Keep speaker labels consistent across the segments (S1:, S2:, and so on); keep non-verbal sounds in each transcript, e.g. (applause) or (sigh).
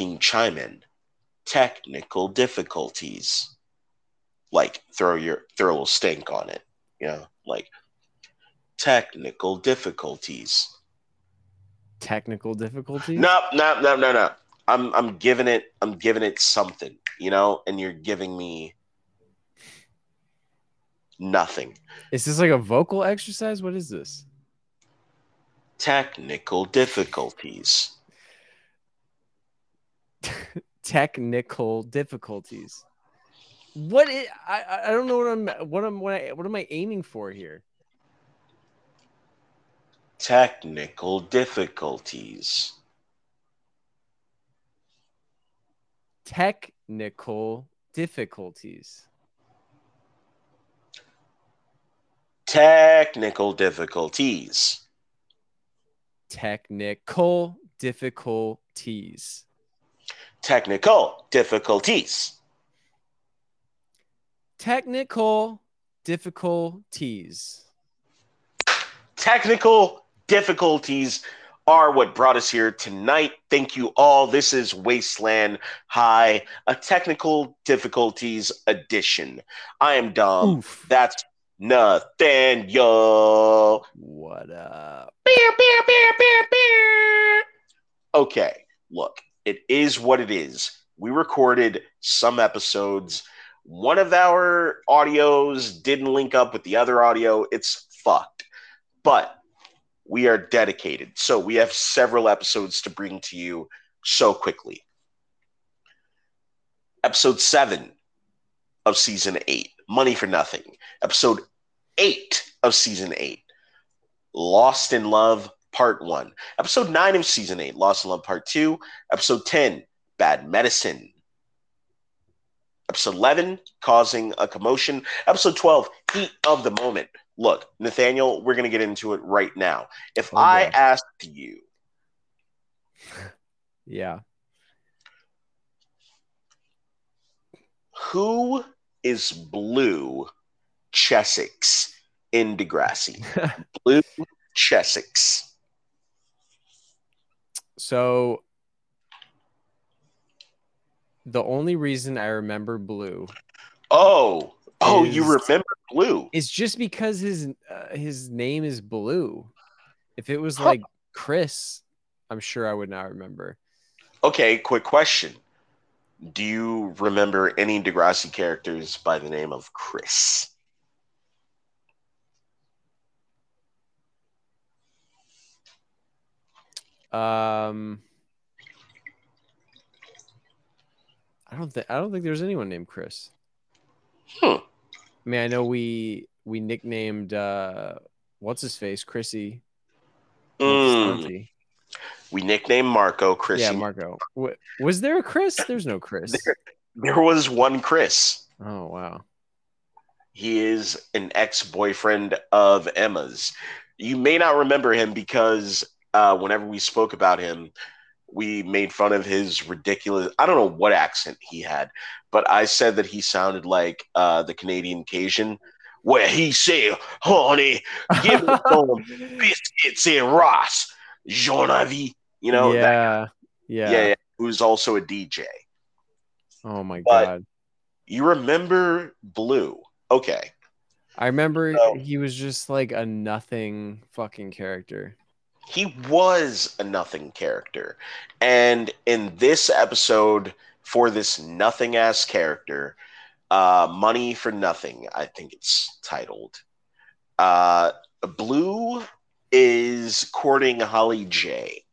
S1: I'm in.
S2: No, can you chime in? Technical difficulties. Like throw your throw a stink on it. You know, like technical difficulties.
S1: Technical difficulties.
S2: No, no, no, no, no. I'm I'm giving it I'm giving it something, you know, and you're giving me nothing.
S1: Is this like a vocal exercise? What is this?
S2: Technical difficulties. (laughs)
S1: Technical difficulties. What is, I I don't know what I'm what I'm what, I, what am I aiming for here?
S2: Technical difficulties.
S1: Technical difficulties.
S2: Technical difficulties.
S1: Technical difficulties.
S2: Technical difficulties.
S1: Technical difficulties.
S2: Technical difficulties are what brought us here tonight. Thank you all. This is Wasteland High, a technical difficulties edition. I am Dom.
S1: Oof.
S2: That's Nathaniel.
S1: What up?
S2: Beer, beer, beer, beer, beer. Okay, look, it is what it is. We recorded some episodes. One of our audios didn't link up with the other audio. It's fucked. But we are dedicated. So we have several episodes to bring to you so quickly. Episode seven of season eight Money for Nothing. Episode eight of season eight Lost in Love Part One. Episode nine of season eight Lost in Love Part Two. Episode 10 Bad Medicine. Episode 11 Causing a Commotion. Episode 12 Heat of the Moment. Look, Nathaniel, we're going to get into it right now. If
S1: Oh,
S2: I
S1: boy.
S2: asked you, (laughs)
S1: Yeah.
S2: who is Blue Chessex in Degrassi? (laughs) Blue Chessex.
S1: So the only reason I remember Blue
S2: Oh, oh, you remember Blue?
S1: is just because his uh, his name is Blue. If it was
S2: Huh.
S1: like Chris, I'm sure I would not remember.
S2: Okay, quick question. Do you remember any Degrassi characters by the name of Chris?
S1: Um, I don't think I don't think there's anyone named Chris.
S2: Hmm.
S1: I mean, I know we we nicknamed uh what's his face Chrissy.
S2: Mm, we nicknamed Marco Chris.
S1: Yeah, Marco. Wa- Was there a Chris? There's no Chris.
S2: There- there was one Chris.
S1: Oh wow.
S2: He is an ex-boyfriend of Emma's. You may not remember him because uh, whenever we spoke about him, we made fun of his ridiculous. I don't know what accent he had, but I said that he sounded like uh, the Canadian Cajun, where he said, "Honey, give me (laughs) some biscuits and Ross, Jean Avis." You know,
S1: yeah,
S2: that,
S1: yeah,
S2: yeah, yeah, who's also a DJ.
S1: Oh my
S2: But-
S1: god.
S2: You remember Blue? Okay.
S1: I remember
S2: So-
S1: he was just like a nothing fucking character.
S2: He was a nothing character. And in this episode, for this nothing ass character, uh, Money for Nothing, I think it's titled, uh, Blue is courting Holly J.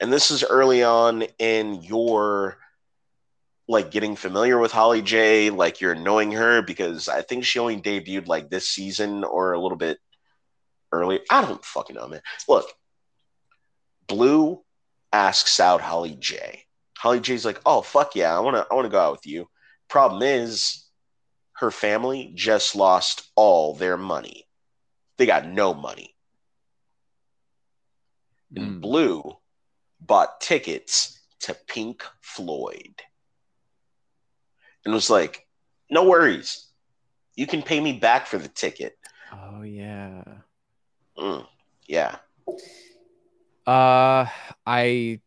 S2: And this is early on in your like getting familiar with Holly J, like you're knowing her because I think she only debuted like this season or a little bit earlier. I don't fucking know, man. Look, Blue asks out Holly J. Holly J's like, "Oh fuck yeah, I wanna I wanna go out with you." Problem is, her family just lost all their money. They got no money. And
S1: Mm.
S2: Blue bought tickets to Pink Floyd. And was like, "No worries, you can pay me back for the ticket."
S1: Oh yeah.
S2: Mm, yeah.
S1: Uh, I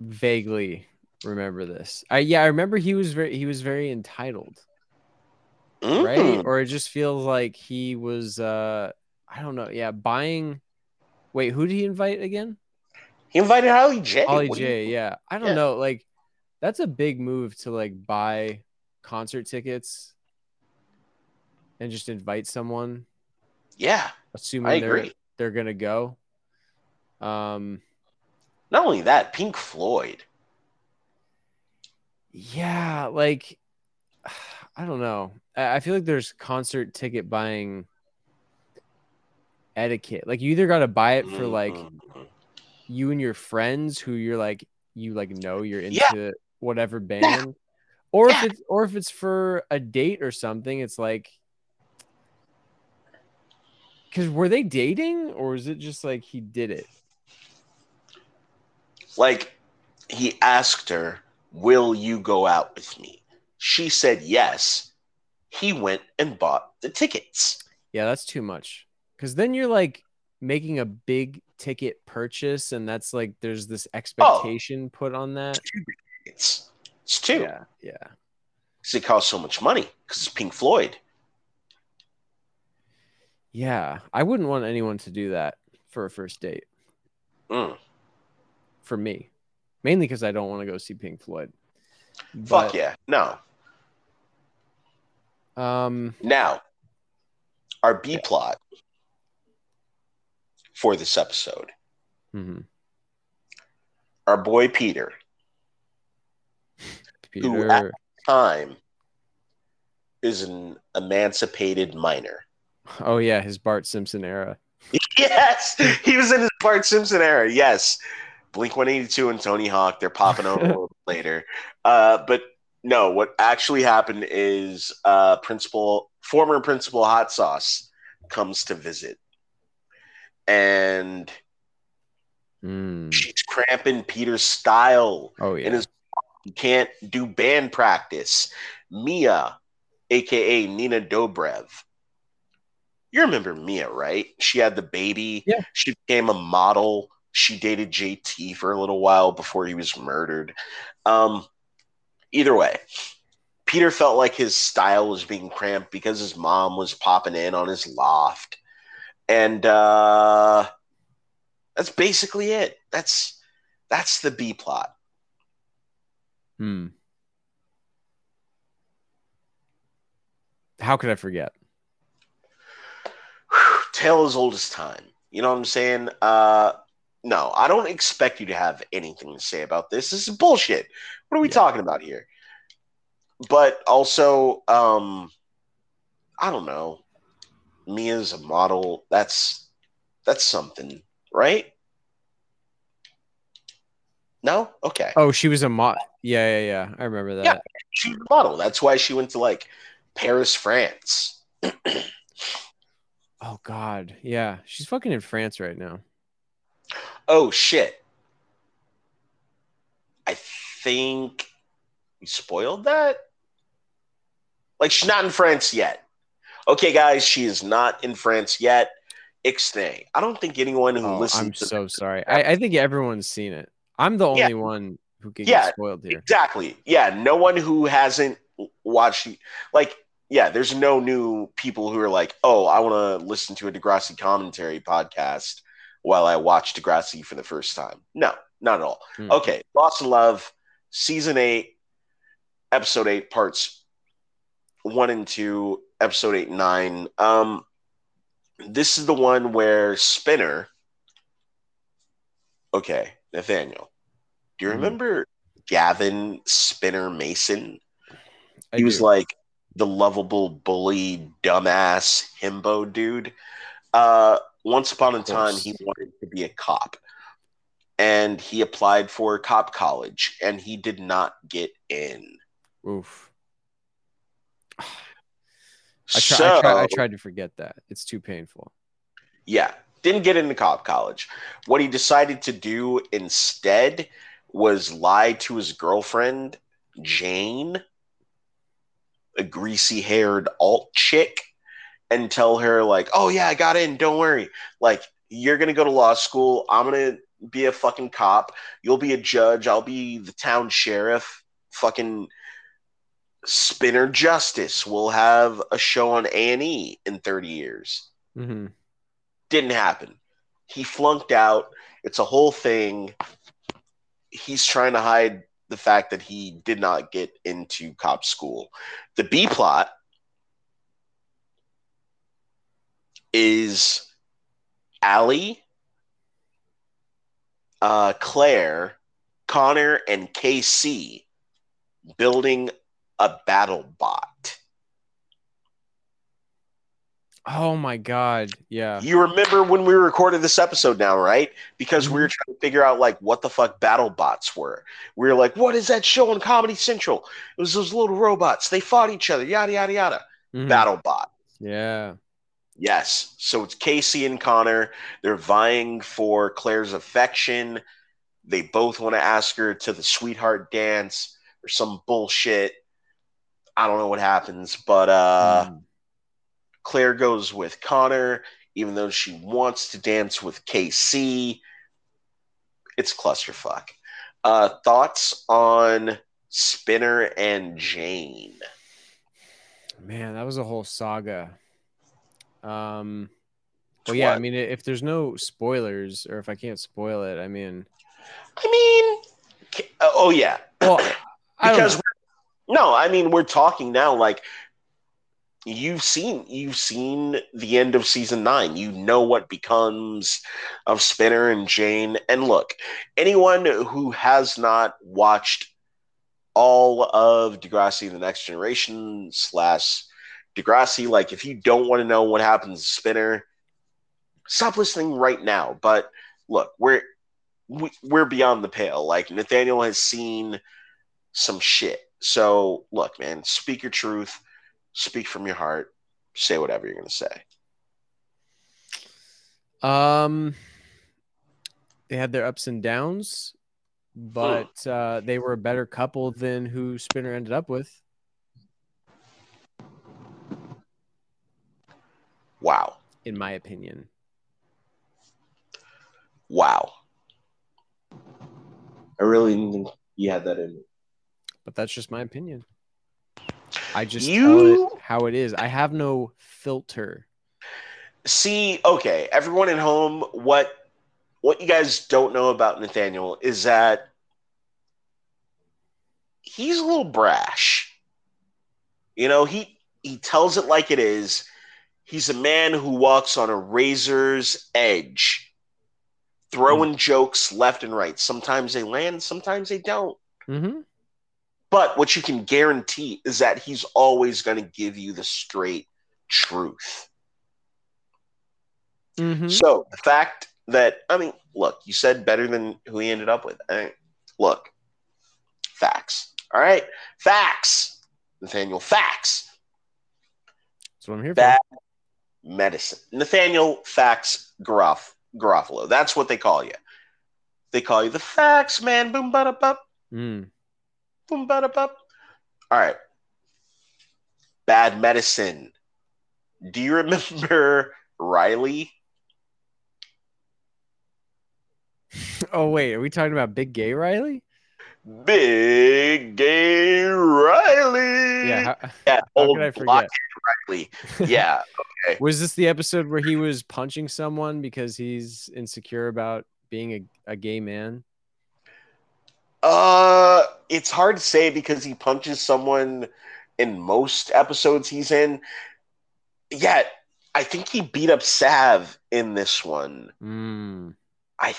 S1: vaguely remember this. I yeah, I remember he was very he was very entitled, right?
S2: Mm.
S1: Or it just feels like he was uh I don't know. Yeah, buying. Wait, who did he invite again?
S2: He invited Holly J. What do you-
S1: J. Yeah, I don't
S2: Yeah.
S1: know. Like, that's a big move to like buy concert tickets and just invite someone,
S2: Yeah,
S1: assuming they're they're gonna go. Um,
S2: Not only that, Pink Floyd.
S1: yeah, like I don't know. I feel like there's concert ticket buying etiquette. Like you either got to buy it for like
S2: Mhm.
S1: you and your friends who you're like you like know you're into
S2: Yeah.
S1: whatever band or
S2: Yeah.
S1: if it's or if it's for a date or something it's like because were they dating or is it just like he did it
S2: Like he asked her, "Will you go out with me?" She said yes. He went and bought the tickets.
S1: yeah that's too much because then you're like making a big ticket purchase and that's like there's this oh, expectation put on that
S2: It's it's two
S1: yeah yeah
S2: because it costs so much money because it's Pink Floyd.
S1: Yeah i wouldn't want anyone to do that for a first date
S2: Mm.
S1: for me, mainly because I don't want to go see Pink Floyd.
S2: Fuck yeah, no.
S1: Um,
S2: Now, our B plot for this episode,
S1: mhm.
S2: our boy Peter,
S1: Peter.
S2: Who at the time is an emancipated minor.
S1: Oh yeah, his Bart Simpson era. (laughs)
S2: Yes, he was in his Bart Simpson era. Yes, Blink One Eighty Two and Tony Hawk. They're popping over (laughs) a little bit later. Uh, but no, what actually happened is uh, principal, former principal Hot Sauce, comes to visit, and
S1: Mm.
S2: she's cramping Peter's style.
S1: Oh yeah.
S2: and his he can't do band practice. Mia, aka Nina Dobrev. You remember Mia, right? She had the baby.
S1: Yeah.
S2: She became a model. She dated JT for a little while before he was murdered. Um, either way, Peter felt like his style was being cramped because his mom was popping in on his loft. And uh, that's basically it. That's that's the B plot.
S1: Hmm. How could I forget?
S2: Tale as old as time. You know what I'm saying? Uh, no, I don't expect you to have anything to say about this. This is bullshit. What are we
S1: Yeah.
S2: talking about here? But also, um, I don't know. Me as a model. That's that's something, right? No, okay.
S1: Oh, she was a mod. Yeah, yeah, yeah. I remember that.
S2: Yeah. She's a model. That's why she went to like Paris, France. (clears throat)
S1: Oh God. Yeah, she's fucking in France right now.
S2: Oh shit. I think we spoiled that. Like she's not in France yet. Okay, guys, she is not in France yet. Ixnay. I don't think anyone who
S1: Oh,
S2: listens
S1: I'm so sorry. I, I think everyone's seen it. I'm the
S2: Yeah.
S1: only one who can
S2: Yeah.
S1: get spoiled here.
S2: Exactly. Yeah, no one who hasn't watched like yeah, there's no new people who are like, "Oh, I want to listen to a Degrassi commentary podcast while I watch Degrassi for the first time." No, not at all.
S1: Hmm.
S2: Okay, Lost in Love, season 8, episode 8 parts 1 and 2, episode 8 9. Um this is the one where Spinner Okay, Nathaniel. Do you
S1: Mhm.
S2: remember Gavin Spinner Mason?
S1: I
S2: he was
S1: do.
S2: like the lovable bully dumbass himbo dude uh once upon a time he wanted to be a cop and he applied for cop college and he did not get in
S1: Oof. I, try,
S2: so
S1: I, try, I tried to forget that. It's too painful.
S2: yeah didn't get into cop college what he decided to do instead was lie to his girlfriend jane a greasy haired alt chick and tell her like oh yeah i got in don't worry like you're gonna go to law school. I'm gonna be a fucking cop. You'll be a judge. I'll be the town sheriff. Fucking Spinner Justice We'll have a show on A and E in 30 years.
S1: hmm
S2: Didn't happen. He flunked out. It's a whole thing. He's trying to hide the fact that he did not get into cop school. The B plot is Alli, uh, Claire, Connor, and KC building a battle bot.
S1: Oh my god. Yeah.
S2: You remember when we recorded this episode now, right? Because we were trying to figure out like what the fuck battle bots were. We were like, what is that show on Comedy Central? It was those little robots. They fought each other, yada yada yada.
S1: Mhm.
S2: Battle bot.
S1: Yeah.
S2: Yes. So it's KC and Connor. They're vying for Claire's affection. They both want to ask her to the sweetheart dance or some bullshit. I don't know what happens, but uh
S1: Mm.
S2: Claire goes with Connor, even though she wants to dance with KC. It's clusterfuck. Uh, thoughts on Spinner and Jane?
S1: Man, that was a whole saga. Um well yeah, I mean if there's no spoilers or if I can't spoil it, I mean
S2: I mean, oh yeah,
S1: well
S2: because we're, no, I mean we're talking now like you've seen you've seen the end of season nine. You know what becomes of Spinner and Jane. And look, anyone who has not watched all of Degrassi: The Next Generation slash Degrassi, like if you don't want to know what happens to Spinner, stop listening right now. But look, we're we, we're beyond the pale. Like Nathaniel has seen some shit. So look, man, speak your truth, speak from your heart, say whatever you're gonna say.
S1: Um, they had their ups and downs, but uh, they were a better couple than who Spinner ended up with.
S2: Wow,
S1: in my opinion.
S2: wow. I really didn't think you had that in. me.
S1: But that's just my opinion. I just tell it how it is. I have no filter.
S2: See, okay, everyone at home, what what you guys don't know about Nathaniel is that he's a little brash. You know, he he tells it like it is. He's a man who walks on a razor's edge, throwing jokes left and right. Sometimes they land, sometimes they don't.
S1: Mm-hmm.
S2: But what you can guarantee is that he's always going to give you the straight truth.
S1: Mm-hmm.
S2: So the fact that I mean, look, you said better than who he ended up with. I mean, look, facts. All right, facts. Nathaniel, facts.
S1: That's what I'm here
S2: Bad medicine. Nathaniel, facts. Garaf, Garofalo. That's what they call you. They call you the facts man. Boom, bada, bup.
S1: for. Mm.
S2: Boom, bada, bup. All right. Bad medicine. Do you remember (laughs) Riley? (laughs)
S1: Oh wait, are we talking about Big Gay Riley?
S2: Big gay Riley.
S1: Yeah. How, (laughs)
S2: yeah. Old
S1: could I forget?
S2: Riley. Yeah.
S1: Was this the episode where he was punching someone because he's insecure about being a, a gay man?
S2: Uh, it's hard to say because he punches someone in most episodes he's in. Yet, I think he beat up Sav in this one.
S1: Mm.
S2: I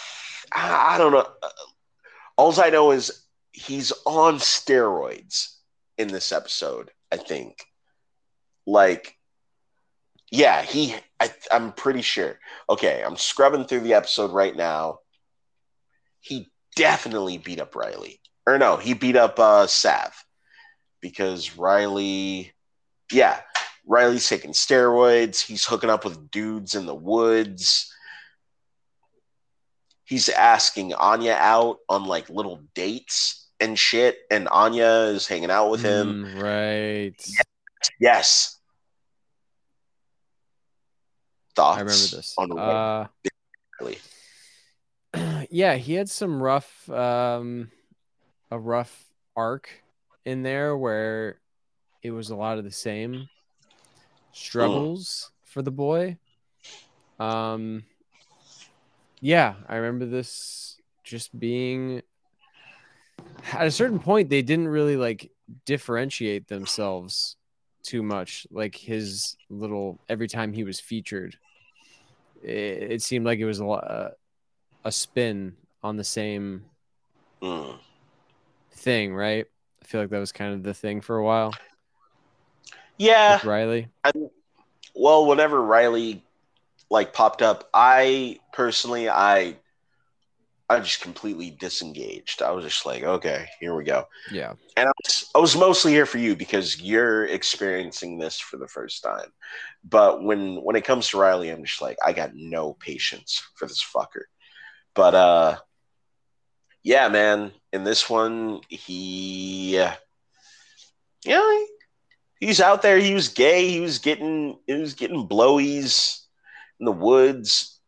S2: I don't know. All I know is he's on steroids in this episode. I think, like, yeah, he. I, I'm pretty sure. Okay, I'm scrubbing through the episode right now. He definitely beat up Riley, or no, he beat up uh, Sav because Riley. Yeah, Riley's taking steroids. He's hooking up with dudes in the woods he's asking Anya out on like little dates and shit, and Anya is hanging out with him.
S1: Mm, right.
S2: Yes. Thoughts
S1: I remember this.
S2: on
S1: Uh,
S2: Riley.
S1: Yeah, he had some rough, um, a rough arc in there where it was a lot of the same struggles for the boy. Um, yeah, I remember this just being at a certain point they didn't really like differentiate themselves too much like his little every time he was featured it, it seemed like it was a lot uh, a spin on the same
S2: Mm.
S1: thing right i feel like that was kind of the thing for a while
S2: Yeah.
S1: with riley
S2: Well, whenever Riley like popped up, I personally I I just completely disengaged. I was just like, okay, here we go.
S1: yeah
S2: And I was, I was mostly here for you because you're experiencing this for the first time. But when when it comes to Riley, I'm just like, I got no patience for this fucker. But uh yeah, man, in this one, he yeah, he- he's out there, he was gay, he was getting he was getting blowies in the woods,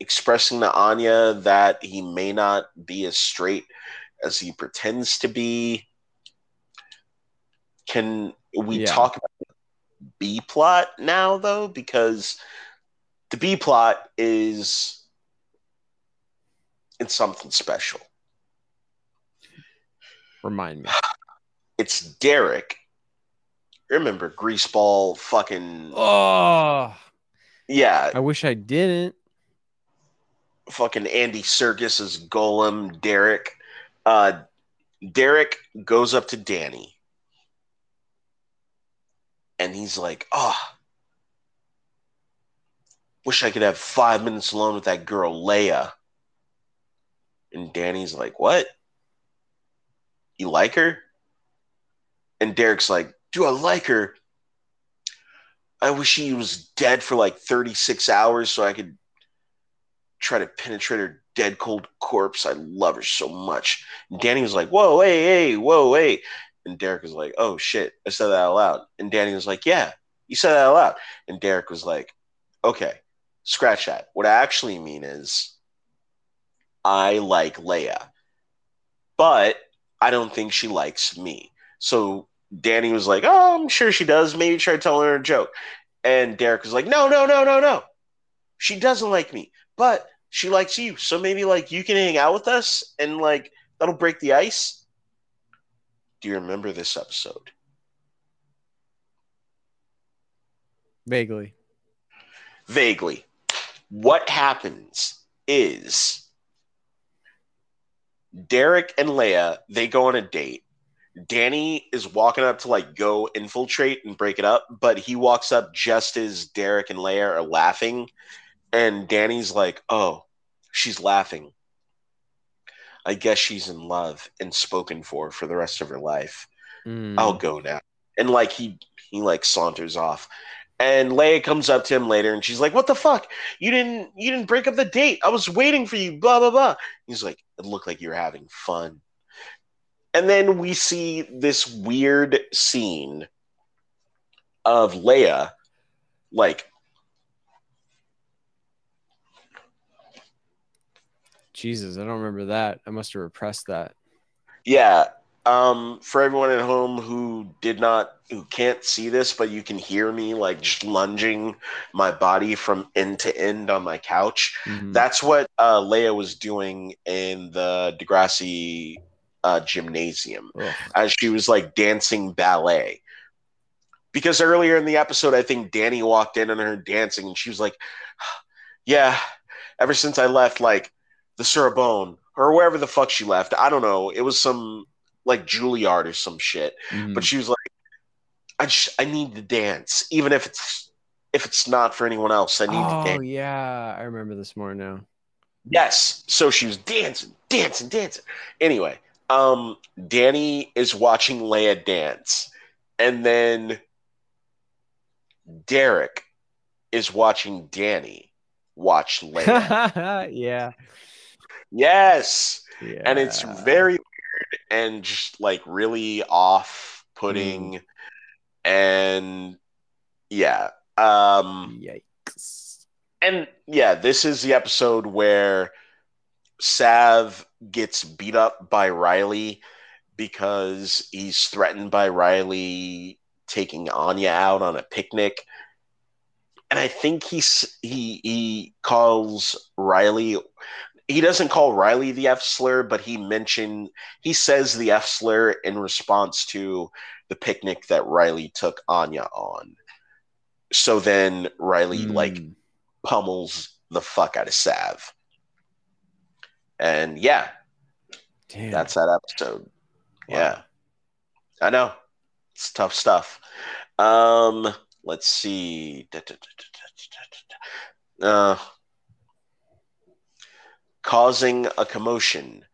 S2: expressing to Anya that he may not be as straight as he pretends to be. Can we
S1: Yeah.
S2: talk about the B plot now, though? Because the B plot is it's something special.
S1: remind me
S2: It's Derek. Remember Greaseball fucking
S1: oh
S2: yeah,
S1: i wish i didn't
S2: fucking Andy Serkis as Gollum, Derek. Uh, Derek goes up to Danny and he's like, Oh, wish I could have five minutes alone with that girl, Leia. And Danny's like, What? You like her? And Derek's like, Do I like her? I wish she was dead for like 36 hours so I could try to penetrate her dead cold corpse. I love her so much. And Danny was like, Whoa, hey, hey, whoa, hey. And Derek was like, Oh shit, I said that out loud. And Danny was like, Yeah, you said that out loud. And Derek was like, Okay, scratch that. What I actually mean is, I like Leia, but I don't think she likes me. So Danny was like, Oh, I'm sure she does. Maybe try telling her a joke. And Derek was like, No, no, no, no, no. She doesn't like me, but she likes you. So maybe like you can hang out with us and like that'll break the ice. Do you remember this episode?
S1: vaguely
S2: Vaguely. What happens is Derek and Leia, they go on a date. Danny is walking up to like go infiltrate and break it up, but he walks up just as Derek and Leia are laughing. And Danny's like, oh, she's laughing. I guess she's in love and spoken for for the rest of her life.
S1: Mm.
S2: I'll go now. And like he he like saunters off. And Leia comes up to him later and she's like, What the fuck? You didn't you didn't break up the date. I was waiting for you, blah blah blah. He's like, It looked like you were having fun. And then we see this weird scene of Leia like
S1: jesus i don't remember that i must have repressed that
S2: Yeah. Um, for everyone at home who did not, who can't see this, but you can hear me like just lunging my body from end to end on my couch.
S1: Mhm.
S2: That's what uh, Leia was doing in the Degrassi uh, gymnasium
S1: Ugh.
S2: as she was like dancing ballet. Because earlier in the episode, I think Danny walked in on her dancing and she was like, (sighs) Yeah, ever since I left, like the Sorbonne or wherever the fuck she left, I don't know. It was some like Juilliard or some shit.
S1: Mhm.
S2: But she was like, I just, I need to dance, even if it's if it's not for anyone else. I need to
S1: oh
S2: dance.
S1: yeah i remember this more now
S2: Yes. So she was dancing, dancing, dancing. Anyway, um, Danny is watching Leia dance, and then Derek is watching Danny watch Leia. (laughs)
S1: yeah
S2: yes.
S1: yeah
S2: And it's very and just like really off putting. And yeah. Um
S1: yikes
S2: and yeah, this is the episode where Sav gets beat up by Riley because he's threatened by Riley taking Anya out on a picnic. And I think he's he he calls Riley he doesn't call Riley the F slur, but he mentioned he says the F slur in response to the picnic that Riley took Anya on. So then Riley mm. like pummels the fuck out of Sav. And yeah, Damn. that's that episode. Wow. Yeah, I know it's tough stuff. Um, let's see. Uh, causing a commotion.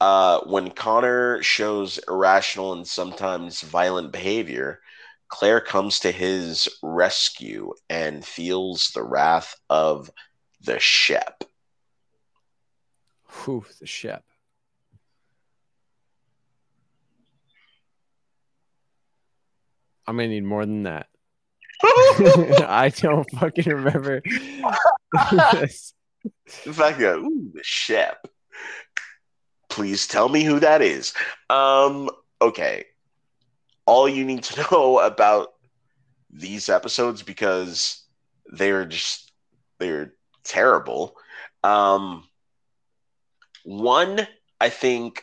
S2: Uh, when Connor shows irrational and sometimes violent behavior, Claire comes to his rescue and feels the wrath of the Shep.
S1: Whew, the Shep. I'm gonna need more than that. (laughs) (laughs) I don't fucking remember. (laughs)
S2: the fact that ooh, the Shep. Please tell me who that is. Um, okay. All you need to (laughs) know about these episodes because they're just they're terrible. Um, one, I think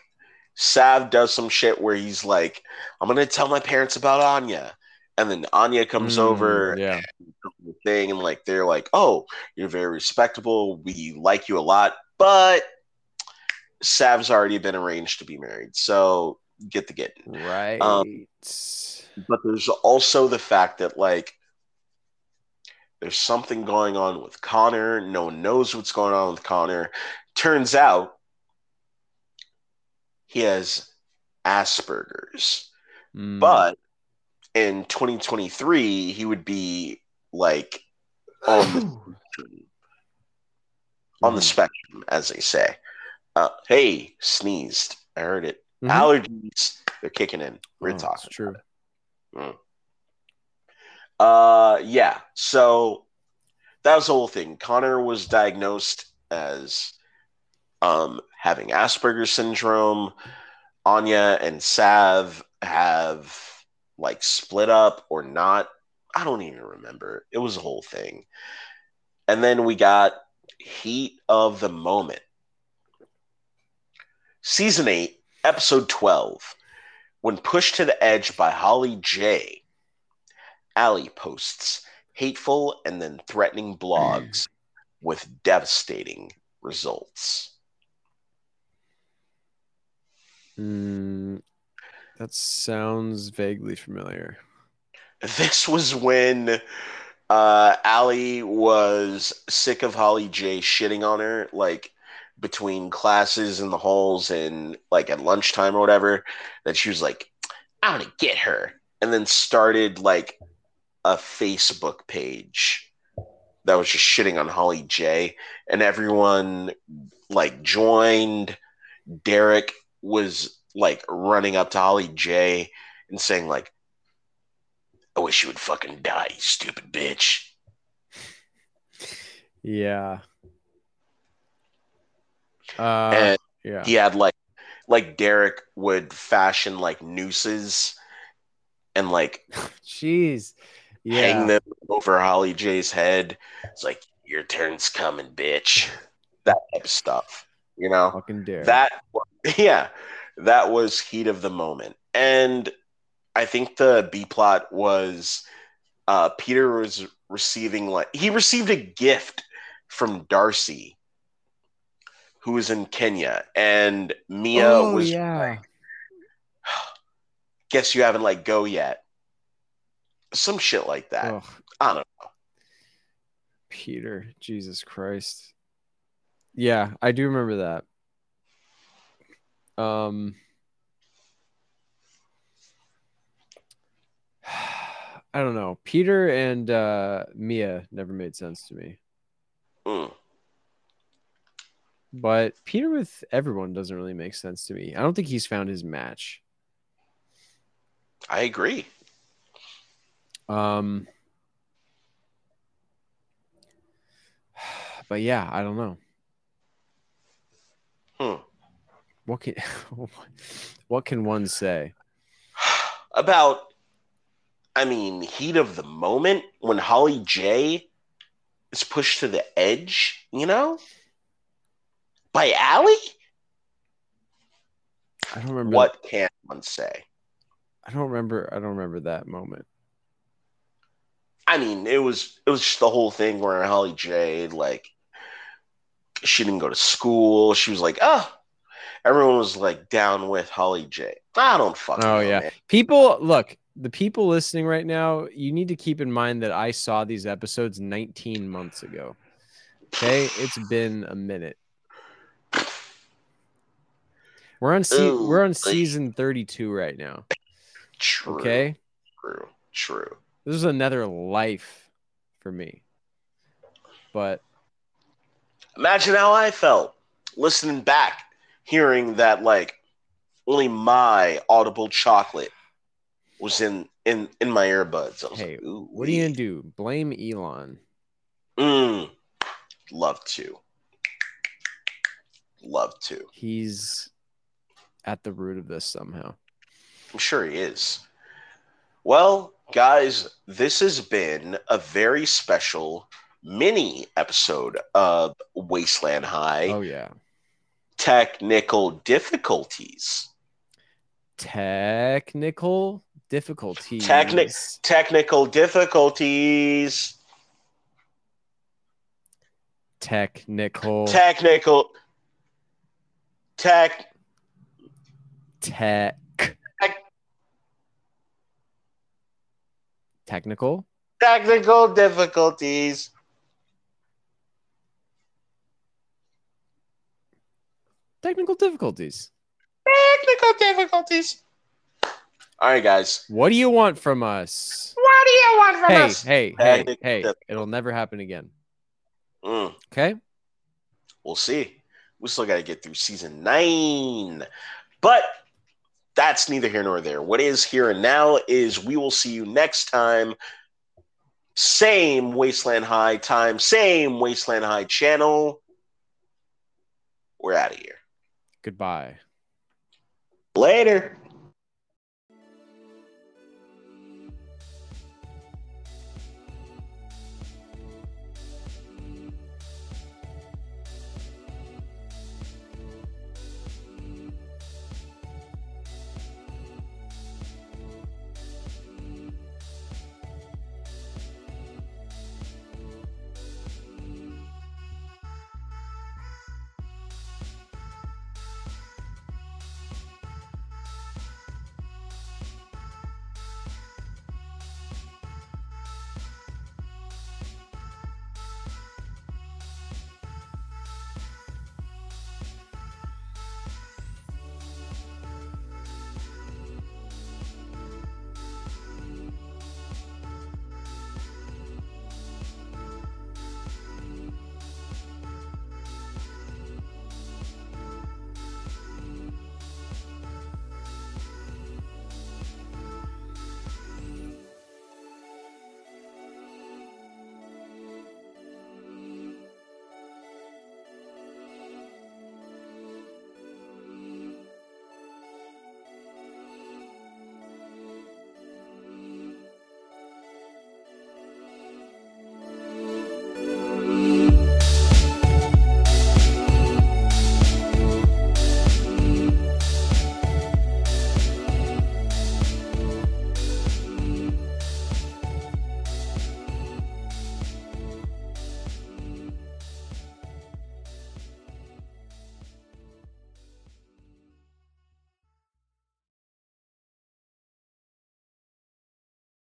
S2: Sav does some shit where he's like, I'm gonna tell my parents about Anya. And then Anya comes mm, over
S1: yeah.
S2: and thing and like they're like, Oh, you're very respectable. We like you a lot, but Sav's already been arranged to be married. So get the get.
S1: Right. Um,
S2: but there's also the fact that like there's something going on with Connor. No one knows what's going on with Connor. Turns out he has Asperger's. Mm. But in 2023, he would be like on the, on the hmm. spectrum, as they say. Uh, hey, sneezed. I heard it. Mm-hmm. Allergies, they're kicking in. We're oh, talking.
S1: true.
S2: Mm. Uh, yeah. So that was the whole thing. Connor was diagnosed as um, having Asperger's syndrome. Anya and Sav have like split up or not. I don't even remember. It was a whole thing. And then we got Heat of the Moment. Season 8, Episode 12. When pushed to the edge by Holly J, Alli posts hateful and then threatening blogs with devastating results.
S1: Mm, that sounds vaguely familiar.
S2: This was when uh, Alli was sick of Holly J shitting on her, like between classes in the halls and like at lunchtime or whatever. That she was like, "I'm gonna get her," and then started like a Facebook page that was just shitting on Holly J, and everyone like joined. Derek was like running up to Holly J and saying like, "I wish you would fucking die, you stupid bitch."
S1: Yeah.
S2: Uh, and yeah. he had like, like Derek would fashion like nooses and like, (laughs)
S1: jeez,
S2: yeah. hang them over Holly J's head. It's like your turn's coming, bitch. That type of stuff, you know.
S1: Fucking Derek.
S2: That, (laughs) yeah that was heat of the moment. And I think the B plot was uh, Peter was receiving like he received a gift from Darcy, who was in Kenya, and Mia oh, was
S1: yeah. like, (sighs)
S2: "Guess you haven't like go yet." Some shit like that. I don't know.
S1: Peter, Jesus Christ. Yeah, I do remember that. Um, (sighs) I don't know. Peter and uh, Mia never made sense to me.
S2: Mm.
S1: But Peter with everyone doesn't really make sense to me. I don't think he's found his match.
S2: I agree.
S1: Um, (sighs) but yeah, I don't know.
S2: Hmm.
S1: What can (laughs) what can one say? (sighs)
S2: About, I mean, heat of the moment when Holly J is pushed to the edge, you know, by Alli.
S1: I don't remember
S2: What can one say?
S1: I don't remember I don't remember that moment.
S2: I mean, it was it was just the whole thing where Holly J like she didn't go to school. She was like, oh, everyone was like down with Holly J. I don't fucking
S1: Oh
S2: know,
S1: yeah.
S2: man.
S1: People look, the people listening right now, you need to keep in mind that I saw these episodes 19 months ago. Okay? It's been a minute. We're on se-
S2: Ooh,
S1: we're on season 32 right now.
S2: True.
S1: Okay?
S2: True. True.
S1: This is another life for me. But
S2: Imagine how I felt listening back, hearing that like only my audible chocolate was in in in my earbuds. I was
S1: Hey,
S2: like,
S1: what are you gonna do? Blame Elon.
S2: Mm, love to. Love to.
S1: He's at the root of this somehow.
S2: I'm sure he is. Well, guys, this has been a very special mini episode of Wasteland High
S1: Oh yeah.
S2: Technical Difficulties.
S1: Technical difficulties.
S2: Technic- Technical Difficulties.
S1: technical
S2: Technical. Tech.
S1: tech technical
S2: Technical difficulties.
S1: Technical difficulties.
S2: Technical difficulties. All right, guys.
S1: What do you want from us?
S2: What do you want from
S1: Hey,
S2: us?
S1: hey, hey,
S2: Technical
S1: hey. It'll never happen again.
S2: Mm.
S1: Okay?
S2: We'll see. We still got to get through season nine. But that's neither here nor there. What is here and now is we will see you next time. Same Wasteland High time, same Wasteland High channel. We're out of here.
S1: Goodbye.
S2: Later.